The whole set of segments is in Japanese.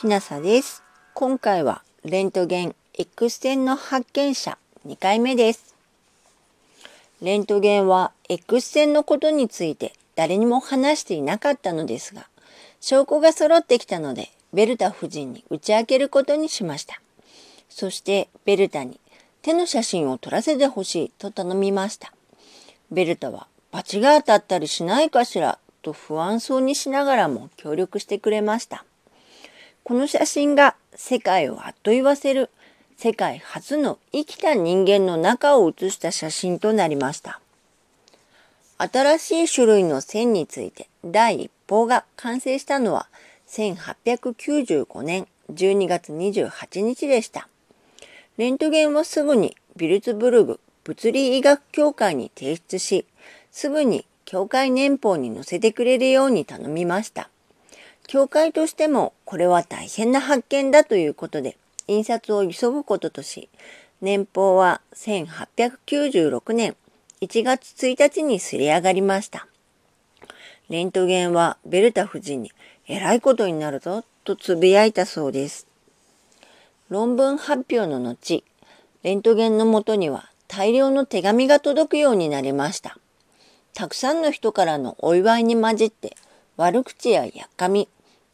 きなさです。今回はレントゲン X 線の発見者2回目です。レントゲンは X 線のことについて誰にも話していなかったのですが、証拠が揃ってきたのでベルタ夫人に打ち明けることにしました。そしてベルタに手の写真を撮らせてほしいと頼みました。ベルタは罰が当たったりしないかしらと不安そうにしながらも協力してくれました。この写真が世界をあっと言わせる世界初の生きた人間の中を写した写真となりました。新しい種類の線について第一報が完成したのは1895年12月28日でした。レントゲンはすぐにビルツブルグ物理医学協会に提出し、すぐに協会年報に載せてくれるように頼みました。教会としてもこれは大変な発見だということで印刷を急ぐこととし、年俸は1896年1月1日にすり上がりました。レントゲンはベルタ夫人に偉いことになるぞとつぶやいたそうです。論文発表の後、レントゲンのもとには大量の手紙が届くようになりました。たくさんの人からのお祝いに混じって悪口ややっかみ、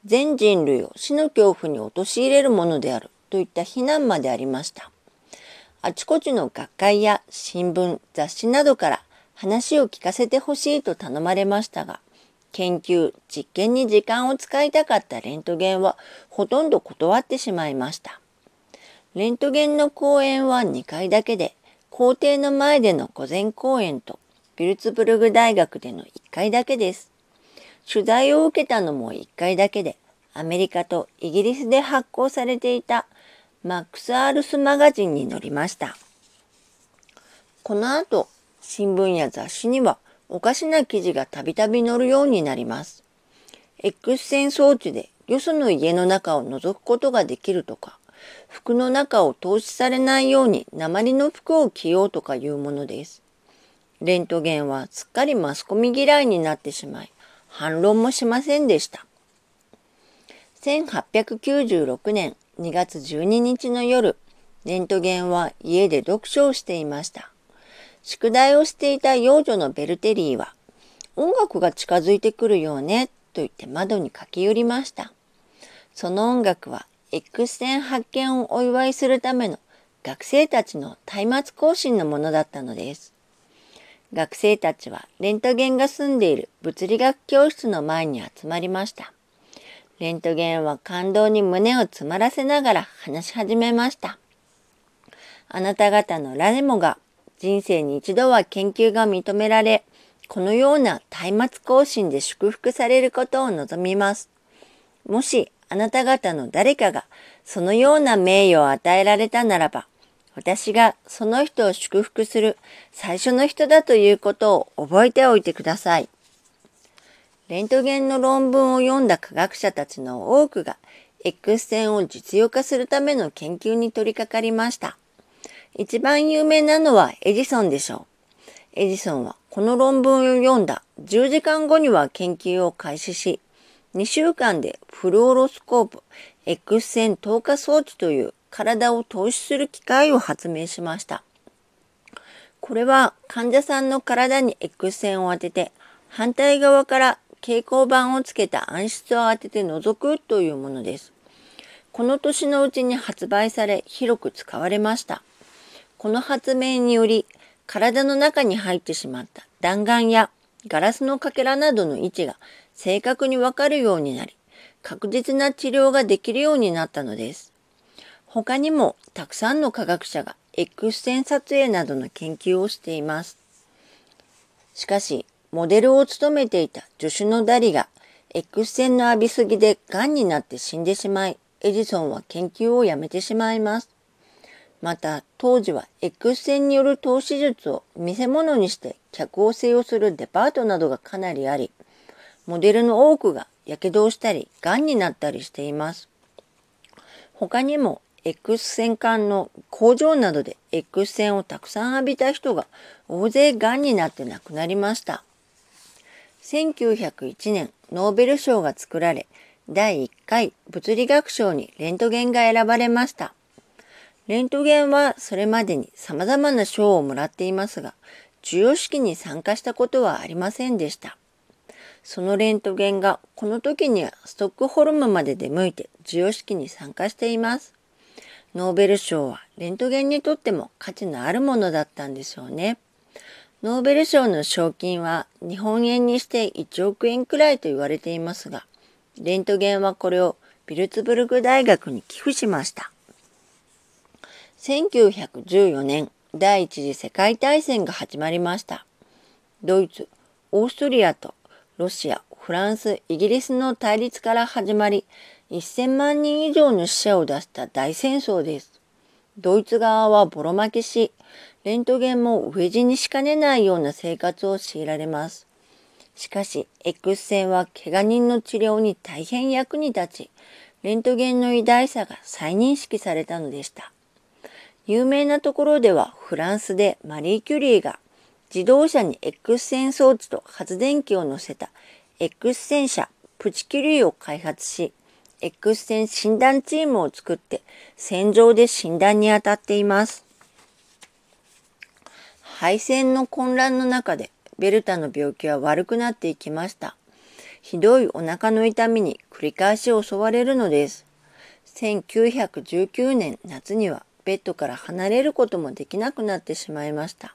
全人類を死の恐怖に陥れるものであるといった非難までありました。あちこちの学会や新聞、雑誌などから話を聞かせてほしいと頼まれましたが、研究、実験に時間を使いたかったレントゲンはほとんど断ってしまいました。レントゲンの講演は2回だけで、校庭の前での午前講演とビルツブルグ大学での1回だけです。取材を受けたのも1回だけで、アメリカとイギリスで発行されていたマックス・アールスマガジンに載りました。この後、新聞や雑誌にはおかしな記事がたびたび載るようになります。X 線装置でよその家の中を覗くことができるとか、服の中を透視されないように鉛の服を着ようとかいうものです。レントゲンはすっかりマスコミ嫌いになってしまい、反論もしませんでした。1896年2月12日の夜、レントゲンは家で読書をしていました。宿題をしていた幼女のベルテリーは、音楽が近づいてくるよね、と言って窓に駆け寄りました。その音楽は X 線発見をお祝いするための学生たちの松明行進のものだったのです。学生たちはレントゲンが住んでいる物理学教室の前に集まりました。レントゲンは感動に胸を詰まらせながら話し始めました。あなた方の誰もが人生に一度は研究が認められ、このような松明行進で祝福されることを望みます。もしあなた方の誰かがそのような名誉を与えられたならば、私がその人を祝福する最初の人だということを覚えておいてください。レントゲンの論文を読んだ科学者たちの多くが X 線を実用化するための研究に取り掛かりました。一番有名なのはエジソンでしょう。エジソンはこの論文を読んだ10時間後には研究を開始し、2週間でフルオロスコープ X 線透過装置という体を透視する機械を発明しました。これは患者さんの体に X 線を当てて反対側から蛍光板をつけた暗室を当てて覗くというものです。この年のうちに発売され広く使われました。この発明により体の中に入ってしまった弾丸やガラスのかけらなどの位置が正確にわかるようになり、確実な治療ができるようになったのです。他にもたくさんの科学者が X 線撮影などの研究をしています。しかし、モデルを務めていた助手のダリが X 線の浴びすぎで癌になって死んでしまい、エジソンは研究をやめてしまいます。また、当時は X 線による投資術を見せ物にして客を制御するデパートなどがかなりあり、モデルの多くが火傷をしたり、癌になったりしています。他にも X 線管の工場などで X 線をたくさん浴びた人が大勢癌になって亡くなりました。1901年ノーベル賞が作られ、第1回物理学賞にレントゲンが選ばれました。レントゲンはそれまでに様々な賞をもらっていますが、授与式に参加したことはありませんでした。そのレントゲンがこの時にはストックホルムまで出向いて授与式に参加しています。ノーベル賞はレントゲンにとっても価値のあるものだったんでしょうね。ノーベル賞の賞金は日本円にして1億円くらいと言われていますが、レントゲンはこれをビルツブルク大学に寄付しました。1914年、第一次世界大戦が始まりました。ドイツ、オーストリアとロシア、フランス、イギリスの対立から始まり、1000万人以上の死者を出した大戦争です。ドイツ側はボロ負けし、レントゲンも飢え死にしかねないような生活を強いられます。しかし、X 線は怪我人の治療に大変役に立ち、レントゲンの偉大さが再認識されたのでした。有名なところではフランスでマリー・キュリーが自動車に X 線装置と発電機を乗せた X 線車プチキュリーを開発し、X 線診断チームを作って戦場で診断に当たっています。配線の混乱の中でベルタの病気は悪くなっていきました。ひどいお腹の痛みに繰り返し襲われるのです。1919年夏にはベッドから離れることもできなくなってしまいました。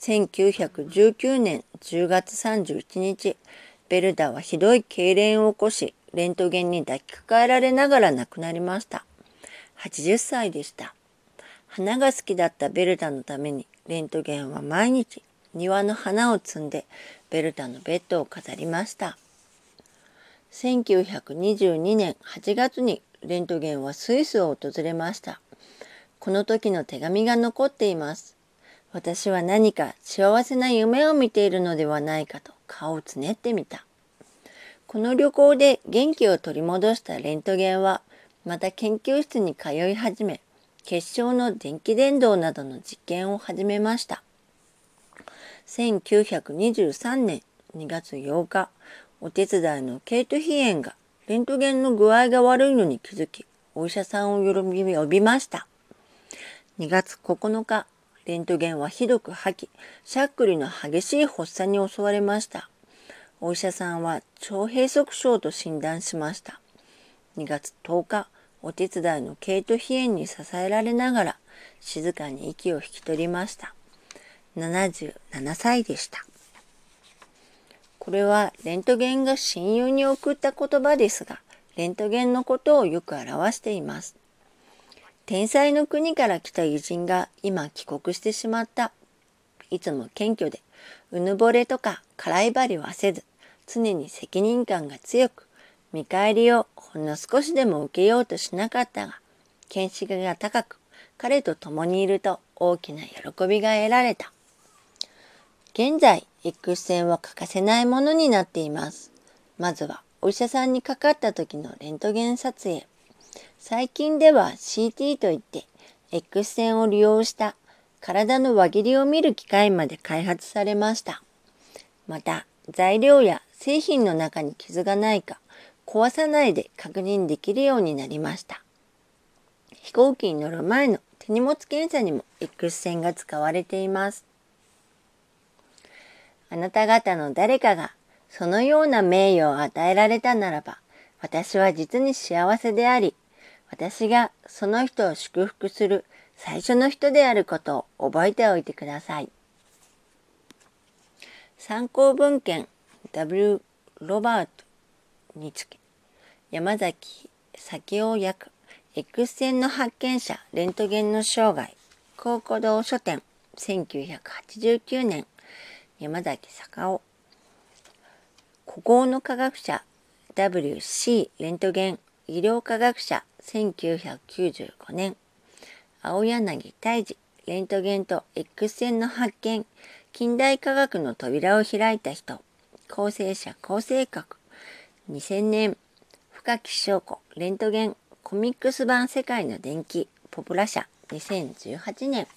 1919年10月31日、ベルダはひどい痙攣を起こし、レントゲンに抱きかかえられながら亡くなりました。80歳でした。花が好きだったベルダのためにレントゲンは毎日庭の花を摘んでベルタのベッドを飾りました。1922年8月にレントゲンはスイスを訪れました。この時の手紙が残っています。私は何か幸せな夢を見ているのではないかと顔をつねってみた。この旅行で元気を取り戻したレントゲンはまた研究室に通い始め結晶の電気伝導などの実験を始めました。1923年2月8日、お手伝いのケイト・ヒエンがレントゲンの具合が悪いのに気づき、お医者さんを呼び呼びました。2月9日、レントゲンはひどく吐き、しゃっくりの激しい発作に襲われました。お医者さんは腸閉塞症と診断しました。2月10日、お手伝いのケイト・ヒエンに支えられながら静かに息を引き取りました。77歳でした。これはレントゲンが親友に送った言葉ですが、レントゲンのことをよく表しています。天才の国から来た偉人が今帰国してしまった。いつも謙虚で、うぬぼれとか辛い針はせず、常に責任感が強く、見返りをほんの少しでも受けようとしなかったが、見識が高く、彼と共にいると大きな喜びが得られた。現在、X 線は欠かせないものになっています。まずは、お医者さんにかかった時のレントゲン撮影。最近では CT といって、X 線を利用した体の輪切りを見る機械まで開発されました。また、材料や製品の中に傷がないか、壊さないで確認できるようになりました。飛行機に乗る前の手荷物検査にも X 線が使われています。あなた方の誰かがそのような名誉を与えられたならば、私は実に幸せであり、私がその人を祝福する最初の人であることを覚えておいてください。参考文献 W. ロバートにつけ山崎咲夫役 X 線の発見者レントゲンの生涯高古堂書店1989年山崎坂夫古豪の科学者 WC レントゲン医療科学者1995年青柳泰治レントゲンと X 線の発見近代科学の扉を開いた人構成者構成格2000年深木翔子レントゲンコミックス版世界の電気ポプラ社2018年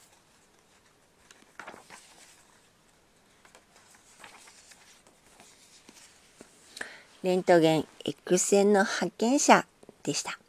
レントゲン X 線の発見者でした。